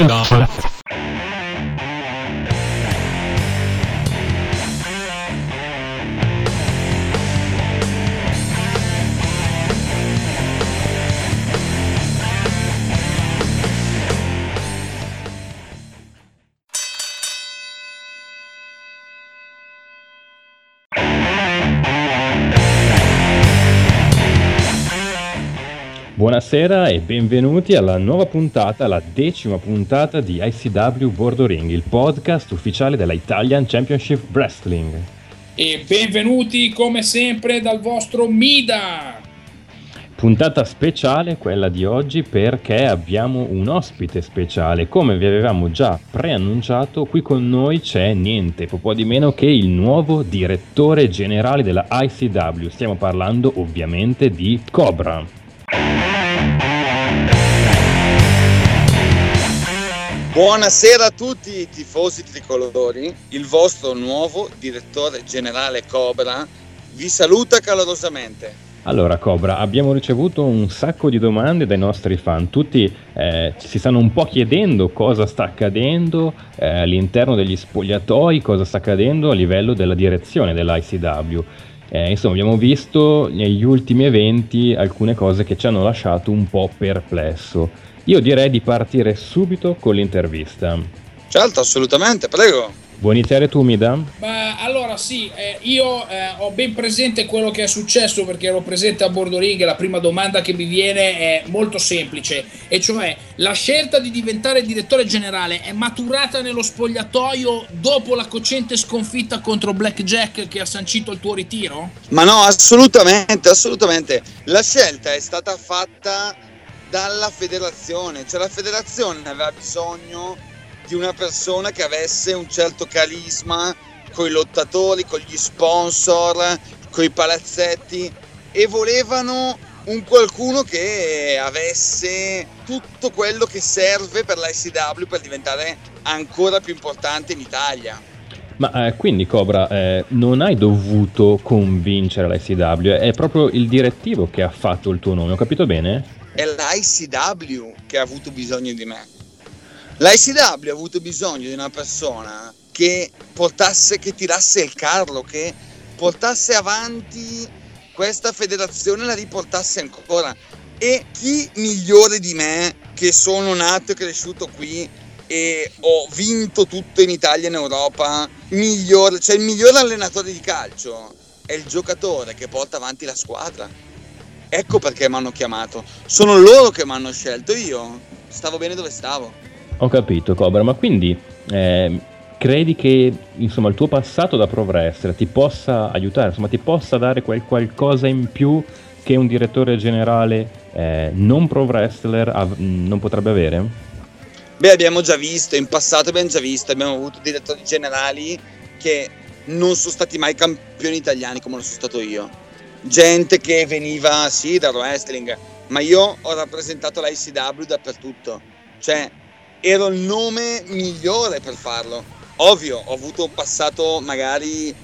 No. Buonasera e benvenuti alla nuova puntata, la decima puntata di ICW Bordo Ring, il podcast ufficiale della Italian Championship Wrestling. E benvenuti come sempre dal vostro Mida. Puntata speciale quella di oggi perché abbiamo un ospite speciale. Come vi avevamo già preannunciato, qui con noi c'è niente po' di meno che il nuovo direttore generale della ICW. Stiamo parlando ovviamente di Cobra. Buonasera a tutti i tifosi tricolori, il vostro nuovo direttore generale Cobra vi saluta calorosamente. Allora Cobra, abbiamo ricevuto un sacco di domande dai nostri fan, tutti eh, si stanno un po' chiedendo cosa sta accadendo eh, all'interno degli spogliatoi, cosa sta accadendo a livello della direzione dell'ICW. Eh, insomma, abbiamo visto negli ultimi eventi alcune cose che ci hanno lasciato un po' perplesso. Io direi di partire subito con l'intervista. Certo, assolutamente, prego. Vuoi iniziare tu, Mida? Beh, allora sì, eh, io eh, ho ben presente quello che è successo perché ero presente a bordo ring e la prima domanda che mi viene è molto semplice, e cioè la scelta di diventare direttore generale è maturata nello spogliatoio dopo la cocente sconfitta contro Blackjack che ha sancito il tuo ritiro? Ma no, assolutamente, assolutamente. La scelta è stata fatta dalla federazione, cioè la federazione aveva bisogno di una persona che avesse un certo carisma con i lottatori, con gli sponsor, con i palazzetti e volevano un qualcuno che avesse tutto quello che serve per l'ICW per diventare ancora più importante in Italia. Ma eh, quindi Cobra, eh, non hai dovuto convincere l'ICW, è proprio il direttivo che ha fatto il tuo nome, ho capito bene? È l'ICW che ha avuto bisogno di me. L'ICW ha avuto bisogno di una persona che portasse, che tirasse il carro, che portasse avanti questa federazione la riportasse ancora. E chi migliore di me, che sono nato e cresciuto qui e ho vinto tutto in Italia e in Europa, migliore, cioè il migliore allenatore di calcio è il giocatore che porta avanti la squadra. Ecco perché mi hanno chiamato. Sono loro che mi hanno scelto. Io stavo bene dove stavo. Ho capito, Cobra, ma quindi eh, credi che insomma, il tuo passato da pro wrestler ti possa aiutare, insomma, ti possa dare quel qualcosa in più che un direttore generale eh, non pro wrestler av- non potrebbe avere? Beh, abbiamo già visto, in passato abbiamo già visto, abbiamo avuto direttori generali che non sono stati mai campioni italiani come lo sono stato io. Gente che veniva, sì, dal wrestling, ma io ho rappresentato la ICW dappertutto. Cioè, ero il nome migliore per farlo. Ovvio, ho avuto un passato magari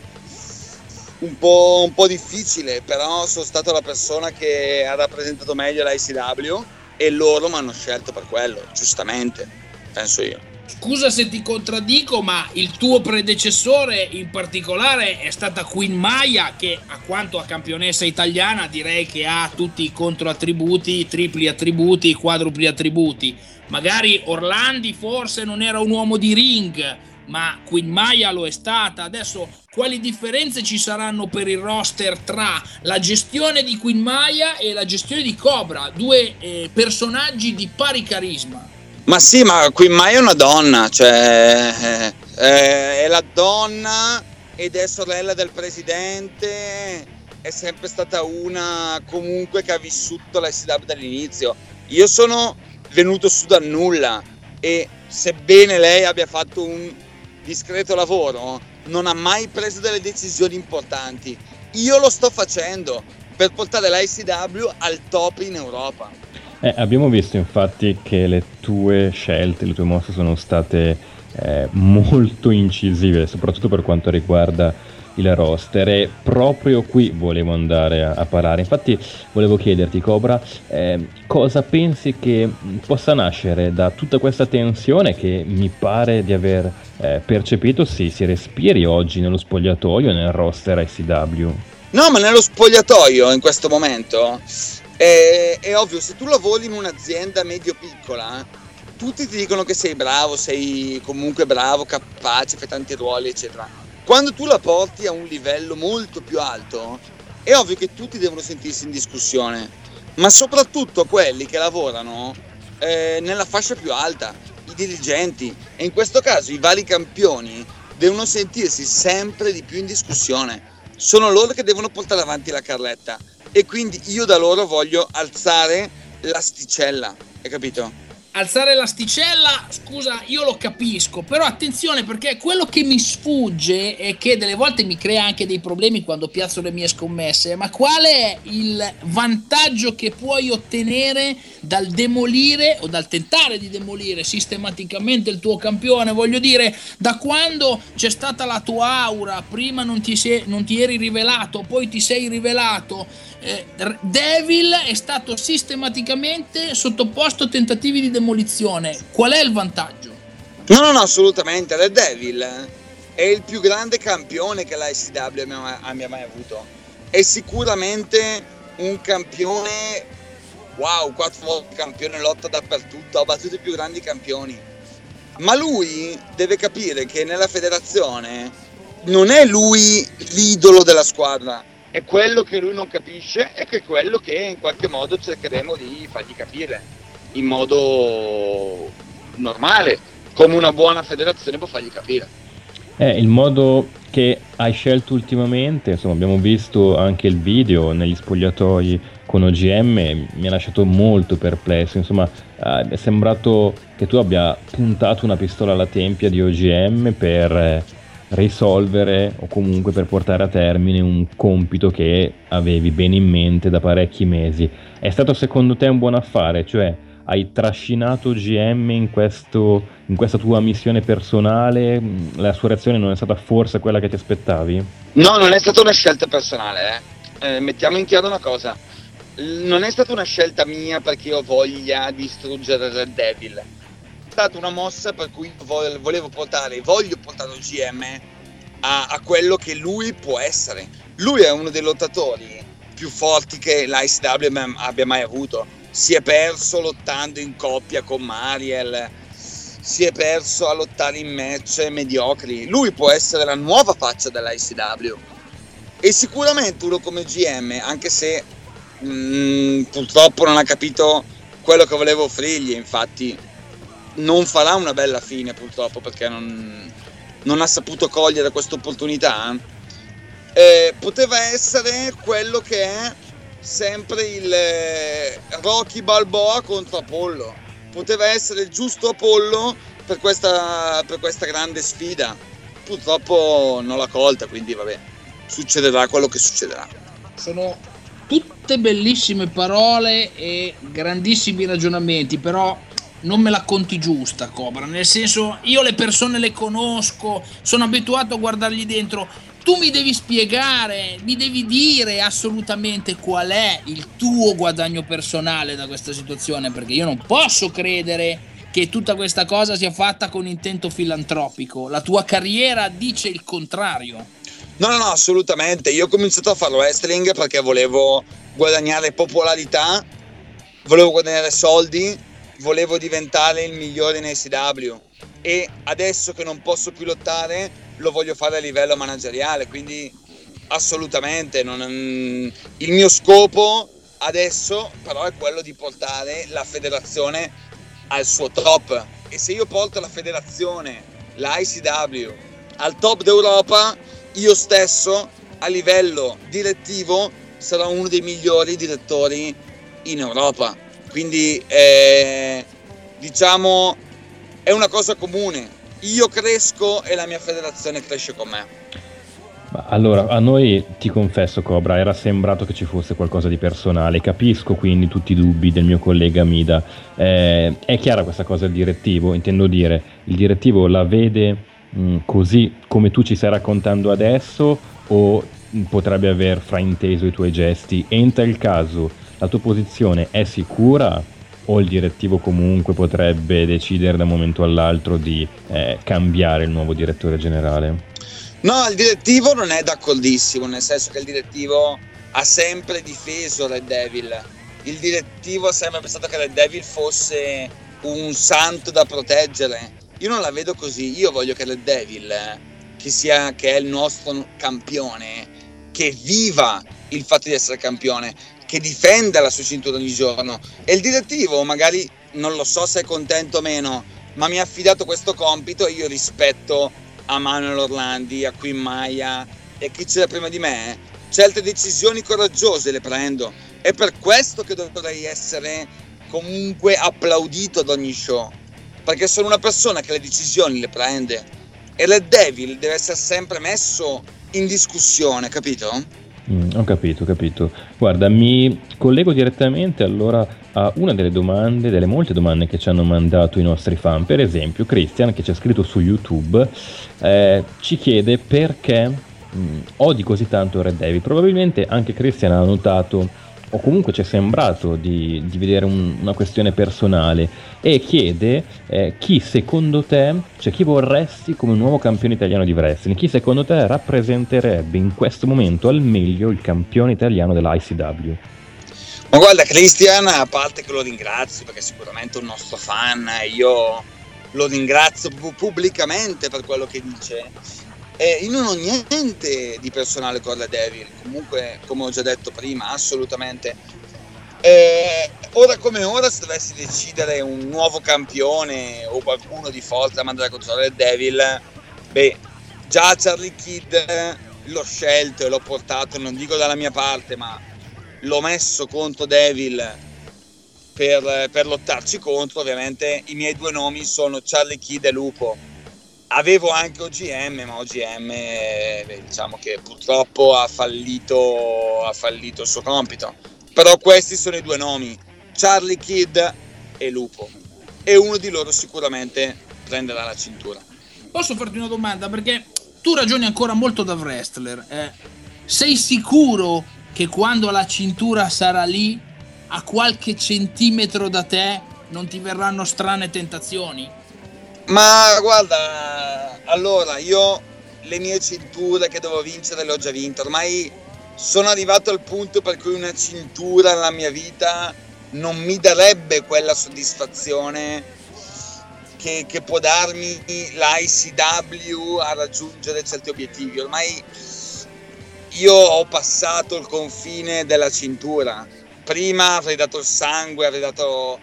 un po', un po', difficile, però sono stato la persona che ha rappresentato meglio la ICW e loro mi hanno scelto per quello, giustamente, penso io. Scusa se ti contraddico, ma il tuo predecessore in particolare è stata Queen Maya, che a quanto a campionessa italiana direi che ha tutti i controattributi, tripli attributi, quadrupli attributi Magari Orlandi forse non era un uomo di ring, ma Queen Maya lo è stata. Adesso quali differenze ci saranno per il roster tra la gestione di Queen Maya e la gestione di Cobra, due eh, personaggi di pari carisma? Ma sì, ma Queen Maya è una donna, cioè eh, eh, è la donna ed è sorella del presidente, è sempre stata una comunque che ha vissuto la SW dall'inizio. Io sono venuto su da nulla e sebbene lei abbia fatto un discreto lavoro, non ha mai preso delle decisioni importanti. Io lo sto facendo per portare l'ICW al top in Europa. Eh, abbiamo visto infatti che le tue scelte, le tue mosse sono state eh, molto incisive, soprattutto per quanto riguarda il roster e proprio qui volevo andare a, a parare. Infatti volevo chiederti Cobra eh, cosa pensi che possa nascere da tutta questa tensione che mi pare di aver eh, percepito si, si respiri oggi nello spogliatoio nel roster ICW. No, ma nello spogliatoio in questo momento è, è ovvio, se tu lavori in un'azienda medio-piccola, tutti ti dicono che sei bravo, sei comunque bravo, capace, fai tanti ruoli, eccetera. Quando tu la porti a un livello molto più alto, è ovvio che tutti devono sentirsi in discussione, ma soprattutto quelli che lavorano eh, nella fascia più alta, i dirigenti, e in questo caso i vari campioni devono sentirsi sempre di più in discussione sono loro che devono portare avanti la carretta e quindi io da loro voglio alzare l'asticella, hai capito? alzare l'asticella, scusa, io lo capisco, però attenzione perché quello che mi sfugge e che delle volte mi crea anche dei problemi quando piazzo le mie scommesse, ma qual è il vantaggio che puoi ottenere dal demolire o dal tentare di demolire sistematicamente il tuo campione? Voglio dire, da quando c'è stata la tua aura, prima non ti, sei, non ti eri rivelato, poi ti sei rivelato, eh, Devil è stato sistematicamente sottoposto a tentativi di demolizione. Qual è il vantaggio? No, no, no, assolutamente. The Devil è il più grande campione che la abbia, abbia mai avuto. È sicuramente un campione, wow, quattro volte campione, lotta dappertutto, ha battuto i più grandi campioni. Ma lui deve capire che nella federazione non è lui l'idolo della squadra, è quello che lui non capisce e che è quello che in qualche modo cercheremo di fargli capire in modo normale, come una buona federazione può fargli capire. È il modo che hai scelto ultimamente, insomma abbiamo visto anche il video negli spogliatoi con OGM, mi ha lasciato molto perplesso, insomma eh, è sembrato che tu abbia puntato una pistola alla tempia di OGM per risolvere o comunque per portare a termine un compito che avevi bene in mente da parecchi mesi. È stato secondo te un buon affare? Cioè hai trascinato GM in, questo, in questa tua missione personale? La sua reazione non è stata forse quella che ti aspettavi? No, non è stata una scelta personale. Eh. Eh, mettiamo in chiaro una cosa. Non è stata una scelta mia perché ho voglia di distruggere Red Devil stata una mossa per cui volevo portare, voglio portare il GM a, a, quello che lui può essere. Lui è uno dei lottatori più forti che l'ICW abbia mai avuto. Si è perso lottando in coppia con Mariel, si è perso a lottare in match mediocri. Lui può essere la nuova faccia dell'ICW. E sicuramente uno come GM, anche se mh, mm, purtroppo non ha capito quello che volevo offrirgli, infatti non farà una bella fine purtroppo perché non, non ha saputo cogliere questa opportunità. Eh, poteva essere quello che è sempre il eh, Rocky Balboa contro Apollo. Poteva essere il giusto Apollo per questa, per questa grande sfida. Purtroppo non l'ha colta, quindi vabbè, succederà quello che succederà. Sono tutte bellissime parole e grandissimi ragionamenti, però non me la conti giusta, Cobra. Nel senso, io le persone le conosco, sono abituato a guardargli dentro. Tu mi devi spiegare, mi devi dire assolutamente qual è il tuo guadagno personale da questa situazione, perché io non posso credere che tutta questa cosa sia fatta con intento filantropico. La tua carriera dice il contrario. No, no, no, assolutamente. Io ho cominciato a fare wrestling perché volevo guadagnare popolarità, volevo guadagnare soldi volevo diventare il migliore in ACW e adesso che non posso più lottare lo voglio fare a livello manageriale, quindi assolutamente non, il mio scopo adesso però è quello di portare la federazione al suo top e se io porto la federazione, l'ICW al top d'Europa, io stesso a livello direttivo sarò uno dei migliori direttori in Europa quindi eh, diciamo è una cosa comune. Io cresco e la mia federazione cresce con me. Allora, a noi ti confesso, Cobra, era sembrato che ci fosse qualcosa di personale. Capisco quindi tutti i dubbi del mio collega Mida. Eh, è chiara questa cosa del direttivo? Intendo dire, il direttivo la vede mh, così come tu ci stai raccontando adesso o potrebbe aver frainteso i tuoi gesti? E in tal caso la tua posizione è sicura o il direttivo comunque potrebbe decidere da un momento all'altro di eh, cambiare il nuovo direttore generale? No, il direttivo non è d'accordissimo, nel senso che il direttivo ha sempre difeso Red Devil. Il direttivo ha sempre pensato che Red Devil fosse un santo da proteggere. Io non la vedo così, io voglio che Red Devil, che, sia, che è il nostro campione, che viva il fatto di essere campione, che difenda la sua cintura ogni giorno. E il direttivo magari non lo so se è contento o meno, ma mi ha affidato questo compito e io rispetto a Manuel Orlandi, a Queen Maya e chi c'era prima di me. Certe decisioni coraggiose le prendo. È per questo che dovrei essere comunque applaudito ad ogni show. Perché sono una persona che le decisioni le prende. E Red Devil deve essere sempre messo in discussione, capito? Mm, ho capito, ho capito. Guarda, mi collego direttamente allora a una delle domande, delle molte domande che ci hanno mandato i nostri fan. Per esempio, Christian, che ci ha scritto su YouTube, eh, ci chiede perché mh, mm, odi così tanto Red Devil. Probabilmente anche Christian ha notato o comunque ci è sembrato di, di vedere un, una questione personale e chiede eh, chi secondo te, cioè chi vorresti come nuovo campione italiano di wrestling, chi secondo te rappresenterebbe in questo momento al meglio il campione italiano dell'ICW? Ma guarda Cristian, a parte che lo ringrazio perché è sicuramente un nostro fan, io lo ringrazio pubblicamente per quello che dice eh, io non ho niente di personale con la Devil, comunque come ho già detto prima, assolutamente. Eh, ora come ora, se dovessi decidere un nuovo campione o qualcuno di forza da mandare contro la Devil, beh, già Charlie Kidd l'ho scelto e l'ho portato, non dico dalla mia parte, ma l'ho messo contro Devil per, per lottarci contro. Ovviamente i miei due nomi sono Charlie Kidd e Lupo Avevo anche OGM, ma OGM eh, diciamo che purtroppo ha fallito, ha fallito il suo compito. Però questi sono i due nomi, Charlie Kidd e Lupo. E uno di loro sicuramente prenderà la cintura. Posso farti una domanda? Perché tu ragioni ancora molto da wrestler. Eh, sei sicuro che quando la cintura sarà lì, a qualche centimetro da te, non ti verranno strane tentazioni? Ma guarda, allora io le mie cinture che devo vincere le ho già vinte. Ormai sono arrivato al punto per cui una cintura nella mia vita non mi darebbe quella soddisfazione che, che può darmi l'ICW a raggiungere certi obiettivi. Ormai io ho passato il confine della cintura. Prima avrei dato il sangue, avrei dato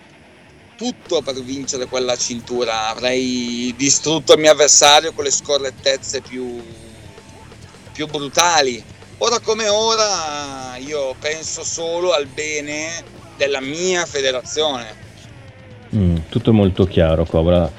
tutto per vincere quella cintura, avrei distrutto il mio avversario con le scorrettezze più, più brutali. Ora come ora io penso solo al bene della mia federazione. Mm, tutto molto chiaro, Cobra.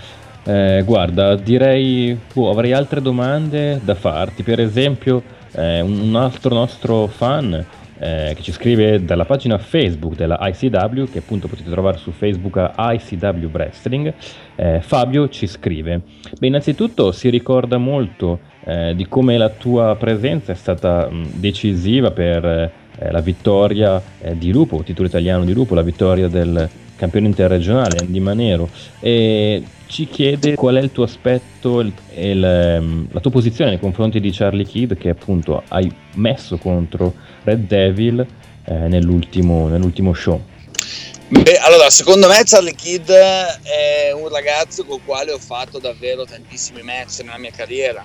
Eh, guarda, direi, boh, avrei altre domande da farti. Per esempio, eh, un altro nostro fan eh, che ci scrive dalla pagina Facebook della ICW, che appunto potete trovare su Facebook a ICW Wrestling. Eh, Fabio ci scrive: Beh, innanzitutto si ricorda molto eh, di come la tua presenza è stata mh, decisiva per eh, la vittoria eh, di Lupo, titolo italiano di Lupo, la vittoria del campione interregionale Andy Manero. E ci chiede qual è il tuo aspetto e ehm, la tua posizione nei confronti di Charlie Kidd che appunto hai messo contro Red Devil eh, nell'ultimo, nell'ultimo show. Beh, allora, secondo me Charlie Kidd è un ragazzo con il quale ho fatto davvero tantissimi match nella mia carriera,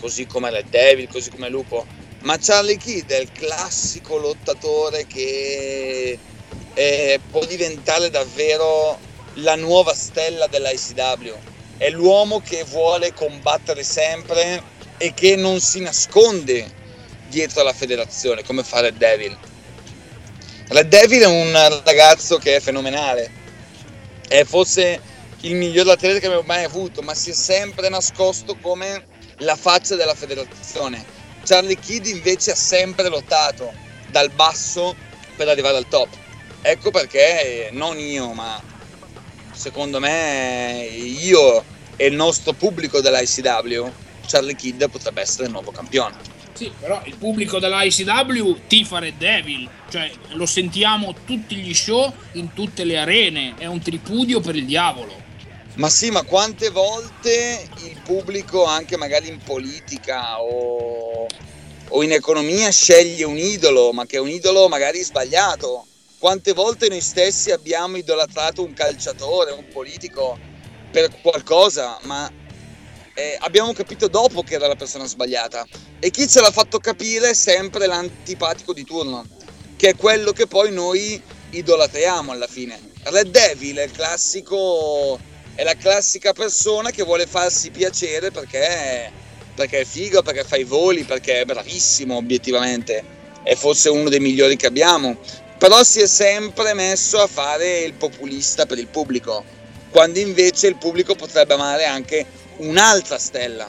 così come Red Devil, così come Lupo. Ma Charlie Kidd è il classico lottatore che eh, può diventare davvero la nuova stella dell'ICW. È l'uomo che vuole combattere sempre e che non si nasconde dietro alla federazione come fa Red Devil. Red Devil è un ragazzo che è fenomenale, è forse il miglior atleta che abbiamo mai avuto, ma si è sempre nascosto come la faccia della federazione. Charlie Kidd invece ha sempre lottato dal basso per arrivare al top. Ecco perché non io, ma secondo me io e il nostro pubblico dell'ICW, Charlie Kidd potrebbe essere il nuovo campione. Sì, però il pubblico dell'ICW tifa Red Devil, cioè lo sentiamo tutti gli show in tutte le arene, è un tripudio per il diavolo. Ma sì, ma quante volte il pubblico, anche magari in politica o, o in economia, sceglie un idolo, ma che è un idolo magari sbagliato? Quante volte noi stessi abbiamo idolatrato un calciatore, un politico per qualcosa, ma eh, abbiamo capito dopo che era la persona sbagliata. E chi ce l'ha fatto capire è sempre l'antipatico di turno, che è quello che poi noi idolatriamo alla fine. Red Devil è il classico è la classica persona che vuole farsi piacere perché, perché è figo, perché fa i voli, perché è bravissimo obiettivamente, è forse uno dei migliori che abbiamo, però si è sempre messo a fare il populista per il pubblico, quando invece il pubblico potrebbe amare anche un'altra stella,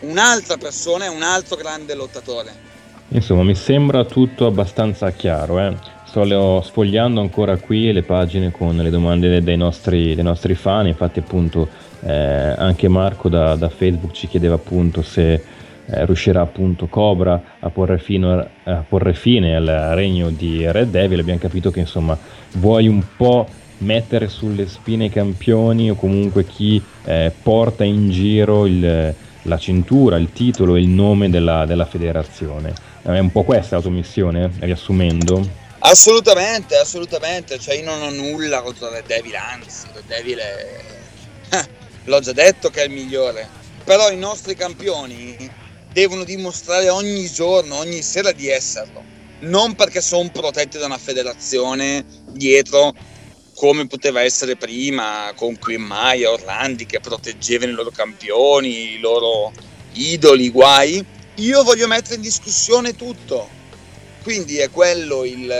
un'altra persona e un altro grande lottatore. Insomma, mi sembra tutto abbastanza chiaro. Eh? Sto sfogliando ancora qui le pagine con le domande dei nostri, dei nostri fan. Infatti, appunto, eh, anche Marco da, da, Facebook ci chiedeva appunto se eh, riuscirà appunto Cobra a porre, fino, a porre fine al regno di Red Devil. Abbiamo capito che insomma vuoi un po' mettere sulle spine i campioni o comunque chi eh, porta in giro il, la cintura, il titolo e il nome della, della, federazione. È un po' questa la tua missione, riassumendo? Assolutamente, assolutamente, cioè io non ho nulla contro Red Devil, anzi, Red Devil è... l'ho già detto che è il migliore, però i nostri campioni devono dimostrare ogni giorno, ogni sera di esserlo, non perché sono protetti da una federazione dietro come poteva essere prima con Queen Maya, Orlandi che proteggevano i loro campioni, i loro idoli, guai. Io voglio mettere in discussione tutto. Quindi è quello il,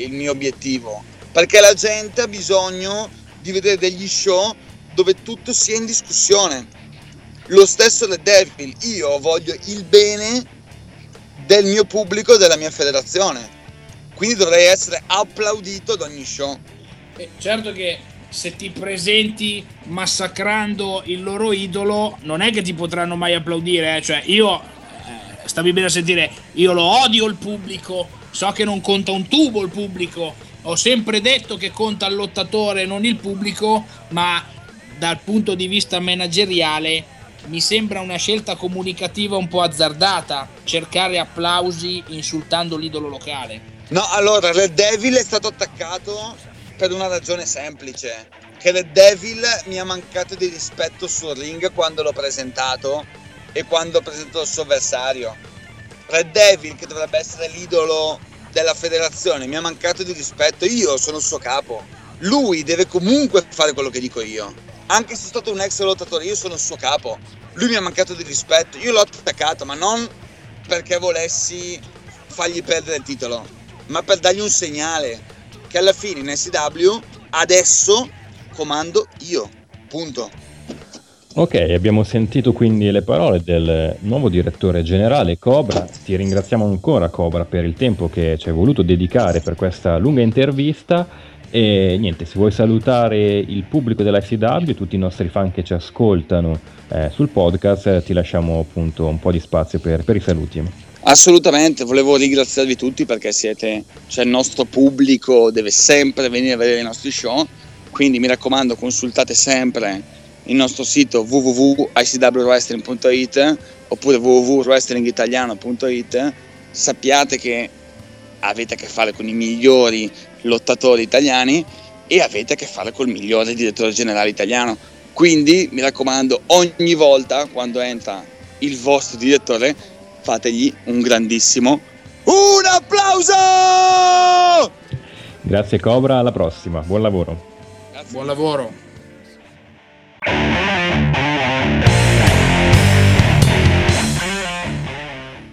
il mio obiettivo. Perché la gente ha bisogno di vedere degli show dove tutto sia in discussione. Lo stesso The Devil, io voglio il bene del mio pubblico e della mia federazione. Quindi dovrei essere applaudito ad ogni show. Eh, certo che se ti presenti massacrando il loro idolo, non è che ti potranno mai applaudire. Eh? Cioè, io, eh, stavi bene a sentire, io lo odio il pubblico, so che non conta un tubo il pubblico. Ho sempre detto che conta il lottatore, non il pubblico, ma dal punto di vista manageriale mi sembra una scelta comunicativa un po' azzardata, cercare applausi insultando l'idolo locale. No, allora Red Devil è stato attaccato per una ragione semplice, che Red Devil mi ha mancato di rispetto sul ring quando l'ho presentato e quando ho presentato il suo avversario. Red Devil, che dovrebbe essere l'idolo della federazione, mi ha mancato di rispetto, io sono il suo capo. Lui deve comunque fare quello che dico io. Anche se sono stato un ex lottatore, io sono il suo capo. Lui mi ha mancato di rispetto, io l'ho attaccato, ma non perché volessi fargli perdere il titolo, ma per dargli un segnale che alla fine in SW adesso comando io. Punto. Ok, abbiamo sentito quindi le parole del nuovo direttore generale Cobra. Ti ringraziamo ancora Cobra per il tempo che ci hai voluto dedicare per questa lunga intervista. E niente, se vuoi salutare il pubblico dell'ICW, tutti i nostri fan che ci ascoltano eh, sul podcast, ti lasciamo appunto un po' di spazio per, per i saluti. Assolutamente, volevo ringraziarvi tutti perché siete, cioè il nostro pubblico deve sempre venire a vedere i nostri show, quindi mi raccomando consultate sempre il nostro sito www.icwwrestling.it oppure www.wrestlingitaliano.it sappiate che avete a che fare con i migliori lottatori italiani e avete a che fare col migliore direttore generale italiano. Quindi mi raccomando, ogni volta quando entra il vostro direttore fategli un grandissimo un applauso! Grazie Cobra, alla prossima, buon lavoro. Grazie. Buon lavoro.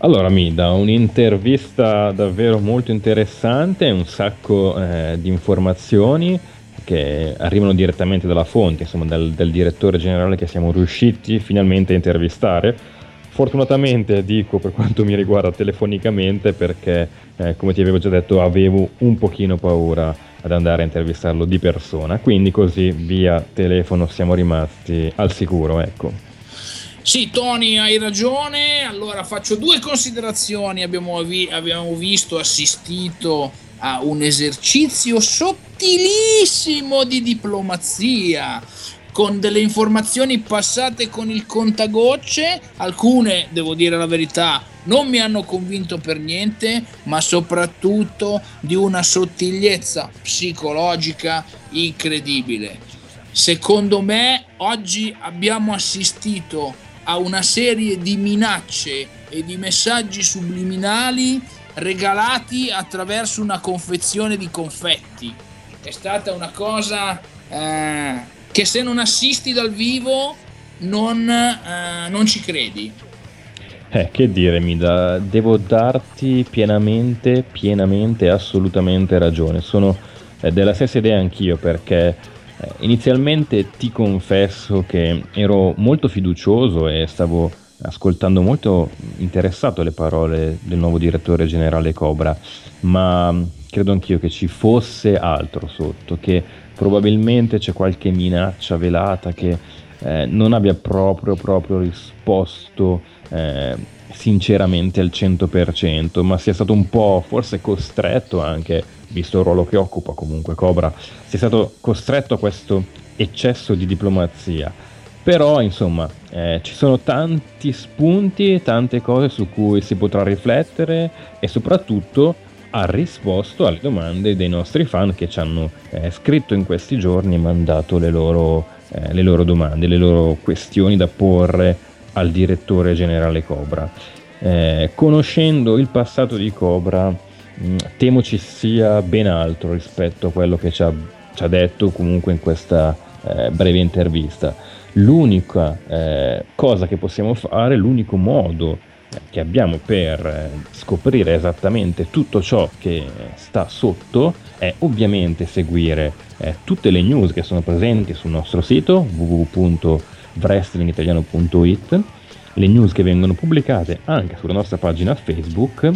Allora, mi da un'intervista davvero molto interessante, un sacco eh, di informazioni che arrivano direttamente dalla fonte, insomma, dal, dal direttore generale che siamo riusciti finalmente a intervistare Fortunatamente dico per quanto mi riguarda telefonicamente perché eh, come ti avevo già detto avevo un pochino paura ad andare a intervistarlo di persona, quindi così via telefono siamo rimasti al sicuro, ecco. Sì, Tony, hai ragione. Allora faccio due considerazioni. Abbiamo, vi- abbiamo visto, assistito a un esercizio sottilissimo di diplomazia con delle informazioni passate con il contagocce, alcune, devo dire la verità, non mi hanno convinto per niente, ma soprattutto di una sottigliezza psicologica incredibile. Secondo me oggi abbiamo assistito a una serie di minacce e di messaggi subliminali regalati attraverso una confezione di confetti. È stata una cosa eh, che se non assisti dal vivo non, eh, non ci credi. Eh, che dire, Mida, devo darti pienamente, pienamente, assolutamente ragione. Sono eh, della stessa idea anch'io perché eh, inizialmente ti confesso che ero molto fiducioso e stavo ascoltando molto interessato le parole del nuovo direttore generale Cobra, ma credo anch'io che ci fosse altro sotto, che probabilmente c'è qualche minaccia velata che eh, non abbia proprio, proprio risposto eh, sinceramente al 100%, ma sia stato un po' forse costretto anche, visto il ruolo che occupa comunque Cobra, sia stato costretto a questo eccesso di diplomazia. Però insomma eh, ci sono tanti spunti, tante cose su cui si potrà riflettere e soprattutto ha risposto alle domande dei nostri fan che ci hanno eh, scritto in questi giorni e mandato le loro, eh, le loro domande, le loro questioni da porre al direttore generale Cobra. Eh, conoscendo il passato di Cobra, temo ci sia ben altro rispetto a quello che ci ha, ci ha detto comunque in questa eh, breve intervista. L'unica eh, cosa che possiamo fare, l'unico modo eh, che abbiamo per eh, scoprire esattamente tutto ciò che sta sotto è ovviamente seguire eh, tutte le news che sono presenti sul nostro sito www wrestlingitaliano.it, le news che vengono pubblicate anche sulla nostra pagina Facebook,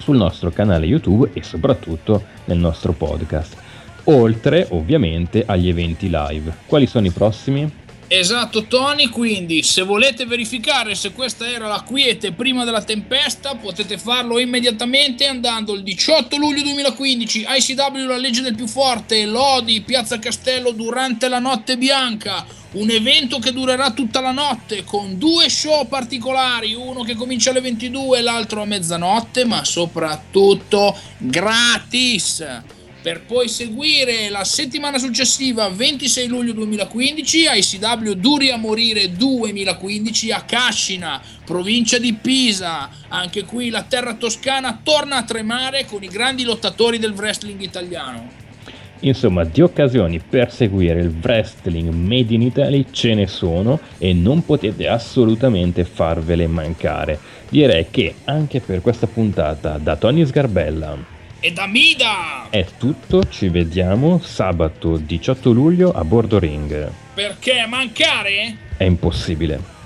sul nostro canale YouTube e soprattutto nel nostro podcast. Oltre ovviamente agli eventi live. Quali sono i prossimi? Esatto Tony, quindi se volete verificare se questa era la quiete prima della tempesta potete farlo immediatamente andando il 18 luglio 2015 ICW La legge del più forte, Lodi, Piazza Castello durante la notte bianca, un evento che durerà tutta la notte con due show particolari, uno che comincia alle 22 e l'altro a mezzanotte, ma soprattutto gratis per poi seguire la settimana successiva 26 luglio 2015 a ICW Duri a Morire 2015 a Cascina, provincia di Pisa. Anche qui la terra toscana torna a tremare con i grandi lottatori del wrestling italiano. Insomma, di occasioni per seguire il wrestling made in Italy ce ne sono e non potete assolutamente farvele mancare. Direi che anche per questa puntata da Tony Sgarbella e da Mida. È tutto, ci vediamo sabato 18 luglio a Bordo Ring. Perché mancare? È impossibile.